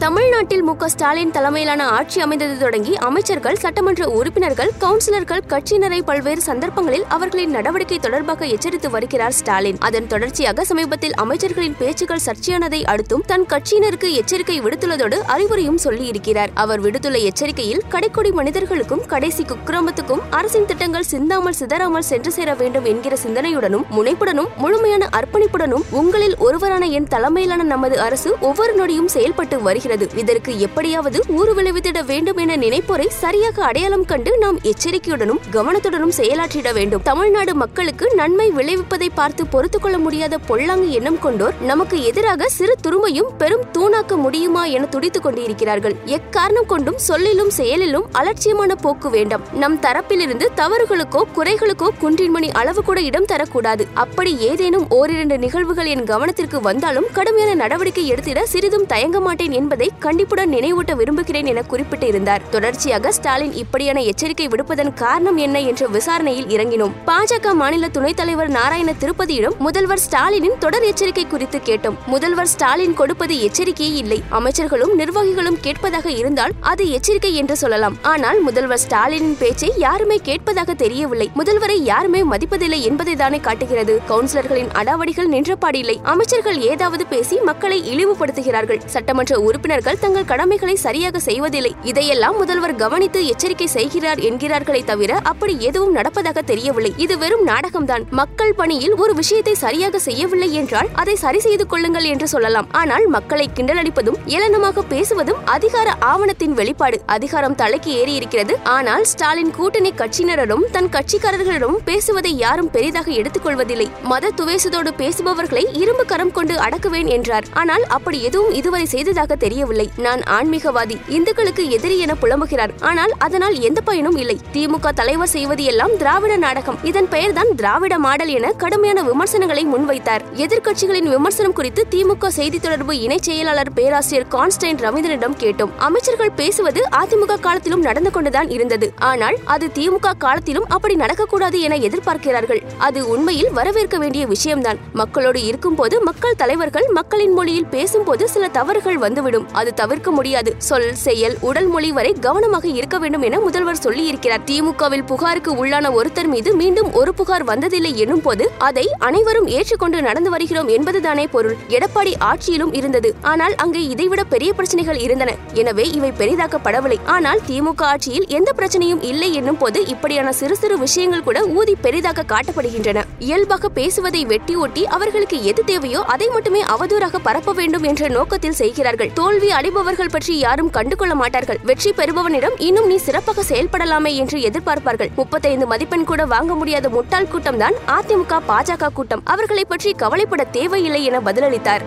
தமிழ்நாட்டில் மு ஸ்டாலின் தலைமையிலான ஆட்சி அமைந்தது தொடங்கி அமைச்சர்கள் சட்டமன்ற உறுப்பினர்கள் கவுன்சிலர்கள் கட்சியினரை பல்வேறு சந்தர்ப்பங்களில் அவர்களின் நடவடிக்கை தொடர்பாக எச்சரித்து வருகிறார் ஸ்டாலின். அதன் தொடர்ச்சியாக சமீபத்தில் அமைச்சர்களின் பேச்சுக்கள் சர்ச்சையானதை அடுத்தும் தன் கட்சியினருக்கு எச்சரிக்கை விடுத்துள்ளதோடு அறிவுரையும் சொல்லியிருக்கிறார். அவர் விடுத்துள்ள எச்சரிக்கையில் கடைக்கொடி மனிதர்களுக்கும் கடைசி குக்கிரமத்துக்கும் அரசின் திட்டங்கள் சிந்தாமல் சிதறாமல் சென்று சேர வேண்டும் என்கிற சிந்தனையுடனும் முனைப்புடனும் முழுமையான அர்ப்பணிப்புடனும் உங்களில் ஒருவரான என் தலைமையிலான நமது அரசு ஒவ்வொரு நொடியும் செயல்பட்டு வருகிறது. இதற்கு எப்படியாவது ஊறு விளைவித்திட வேண்டும் என நினைப்போரை சரியாக அடையாளம் கண்டு நாம் எச்சரிக்கையுடனும் கவனத்துடனும் செயலாற்றிட வேண்டும். தமிழ்நாடு மக்களுக்கு நன்மை விளைவிப்பதை பார்த்து பொறுத்துக்கொள்ள முடியாத பொல்லாங்கு எண்ணம் கொண்டோர் நமக்கு எதிராக சிறு துருமையும் பெரும் தூணாக்க முடியுமா என துடித்துக் கொண்டிருக்கிறார்கள். எக்காரணம் கொண்டும் சொல்லிலும் செயலிலும் அலட்சியமான போக்கு வேண்டாம். நம் தரப்பிலிருந்து தவறுகளுக்கோ குறைகளுக்கோ குன்றின்மணி அளவு கூட இடம் தரக்கூடாது. அப்படி ஏதேனும் ஓரிரண்டு நிகழ்வுகள் என் கவனத்திற்கு வந்தாலும் கடுமையான நடவடிக்கை எடுத்திட சிறிதும் தயங்க மாட்டேன் என்பது கண்டிப்புடன் நினைவூட்ட விரும்புகிறேன் என குறிப்பிட்டு இருந்தார் தொடர்ச்சியாக ஸ்டாலின் இப்படியான எச்சரிக்கை விடுப்பதன் காரணம் என்ன என்ற விசாரணையில் இறங்கினோம். பாஜக மாநில துணைத் தலைவர் நாராயண திருப்பதியிடம் முதல்வர் ஸ்டாலினின் தொடர் எச்சரிக்கை குறித்து கேட்டோம். முதல்வர் ஸ்டாலின் கொடுப்பது எச்சரிக்கையே இல்லை. அமைச்சர்களும் நிர்வாகிகளும் கேட்பதாக இருந்தால் அது எச்சரிக்கை என்று சொல்லலாம். ஆனால் முதல்வர் ஸ்டாலினின் பேச்சை யாருமே கேட்பதாக தெரியவில்லை. முதல்வரை யாருமே மதிப்பதில்லை என்பதை தானே காட்டுகிறது. கவுன்சிலர்களின் அடாவடிகள் நின்றபாடில்லை. அமைச்சர்கள் ஏதாவது பேசி மக்களை இழிவுபடுத்துகிறார்கள். சட்டமன்ற உறுப்பினர் உறுப்பினர்கள் தங்கள் கடமைகளை சரியாக செய்வதில்லை. இதையெல்லாம் முதல்வர் கவனித்து எச்சரிக்கை செய்கிறார் என்கிறார்களே தவிர அப்படி எதுவும் நடப்பதாக தெரியவில்லை. இது வெறும் நாடகம்தான். மக்கள் பணியில் ஒரு விஷயத்தை சரியாக செய்யவில்லை என்றால் அதை சரி செய்து கொள்ளுங்கள் என்று சொல்லலாம். ஆனால் மக்களை கிண்டலடிப்பதும் ஏளனமாக பேசுவதும் அதிகார ஆவணத்தின் வெளிப்பாடு. அதிகாரம் தலைக்கு ஏறி இருக்கிறது ஆனால் ஸ்டாலின் கூட்டணி கட்சியினரிடம் தன் கட்சிக்காரர்களிடம் பேசுவதை யாரும் பெரிதாக எடுத்துக்கொள்வதில்லை. மத துவேசத்தோடு பேசுபவர்களை இரும்பு கரம் கொண்டு அடக்குவேன் என்றார். ஆனால் அப்படி எதுவும் இதுவரை செய்ததாக தெரியவில்லை. நான் ஆன்மீகவாதி. இந்துக்களுக்கு எதிரி என புலம்புகிறார். ஆனால் அதனால் எந்த பயனும் இல்லை. திமுக தலைவர் செய்வது எல்லாம் திராவிட நாடகம். இதன் பெயர்தான் திராவிட மாடல் என கடுமையான விமர்சனங்களை முன்வைத்தார். எதிர்க்கட்சிகளின் விமர்சனம் குறித்து திமுக செய்தி தொடர்பு இணைச் செயலாளர் பேராசிரியர் கான்ஸ்டைன் ரவீந்திரனிடம் கேட்டோம். அமைச்சர்கள் பேசுவது அதிமுக காலத்திலும் நடந்து கொண்டுதான் இருந்தது. ஆனால் அது திமுக காலத்திலும் அப்படி நடக்கக்கூடாது என எதிர்பார்க்கிறார்கள். அது உண்மையில் வரவேற்க வேண்டிய விஷயம்தான். மக்களோடு இருக்கும்போது மக்கள் தலைவர்கள் மக்களின் மொழியில் பேசும்போது சில தவறுகள் வந்துவிடும். அது தவிர்க்க முடியாது. சொல் செயல் உடல் மொழி வரை கவனமாக இருக்க வேண்டும் என முதல்வர் சொல்லியிருக்கிறார். திமுகவில் புகாருக்கு உள்ளான ஒருத்தர் மீது மீண்டும் ஒரு புகார் வந்ததில்லை எனும் போது அதை அனைவரும் ஏற்றுக்கொண்டு நடந்து வருகிறோம் என்பதுதானே பொருள். எடப்பாடி ஆட்சியிலும் இருந்தது. ஆனால் அங்கே இதைவிட பெரிய பிரச்சனைகள் இருந்தன. எனவே இவை பெரிதாக்கப்படவில்லை. ஆனால் திமுக ஆட்சியில் எந்த பிரச்சனையும் இல்லை என்னும் போது இப்படியான சிறு சிறு விஷயங்கள் கூட ஊதி பெரிதாக காட்டப்படுகின்றன. இயல்பாக பேசுவதை வெட்டி ஒட்டி அவர்களுக்கு எது தேவையோ அதை மட்டுமே அவதூறாக பரப்ப வேண்டும் என்ற நோக்கத்தில் செய்கிறார்கள். தோல் தோல்வி அடைபவர்கள் பற்றி யாரும் கண்டுகொள்ள மாட்டார்கள். வெற்றி பெறுபவனிடம் இன்னும் நீ சிறப்பாக செயல்படலாமே என்று எதிர்பார்ப்பார்கள். முப்பத்தைந்து மதிப்பெண் கூட வாங்க முடியாத முட்டாள் கூட்டம் தான் அதிமுக பாஜக கூட்டம். அவர்களை பற்றி கவலைப்பட தேவையில்லை என பதிலளித்தார்.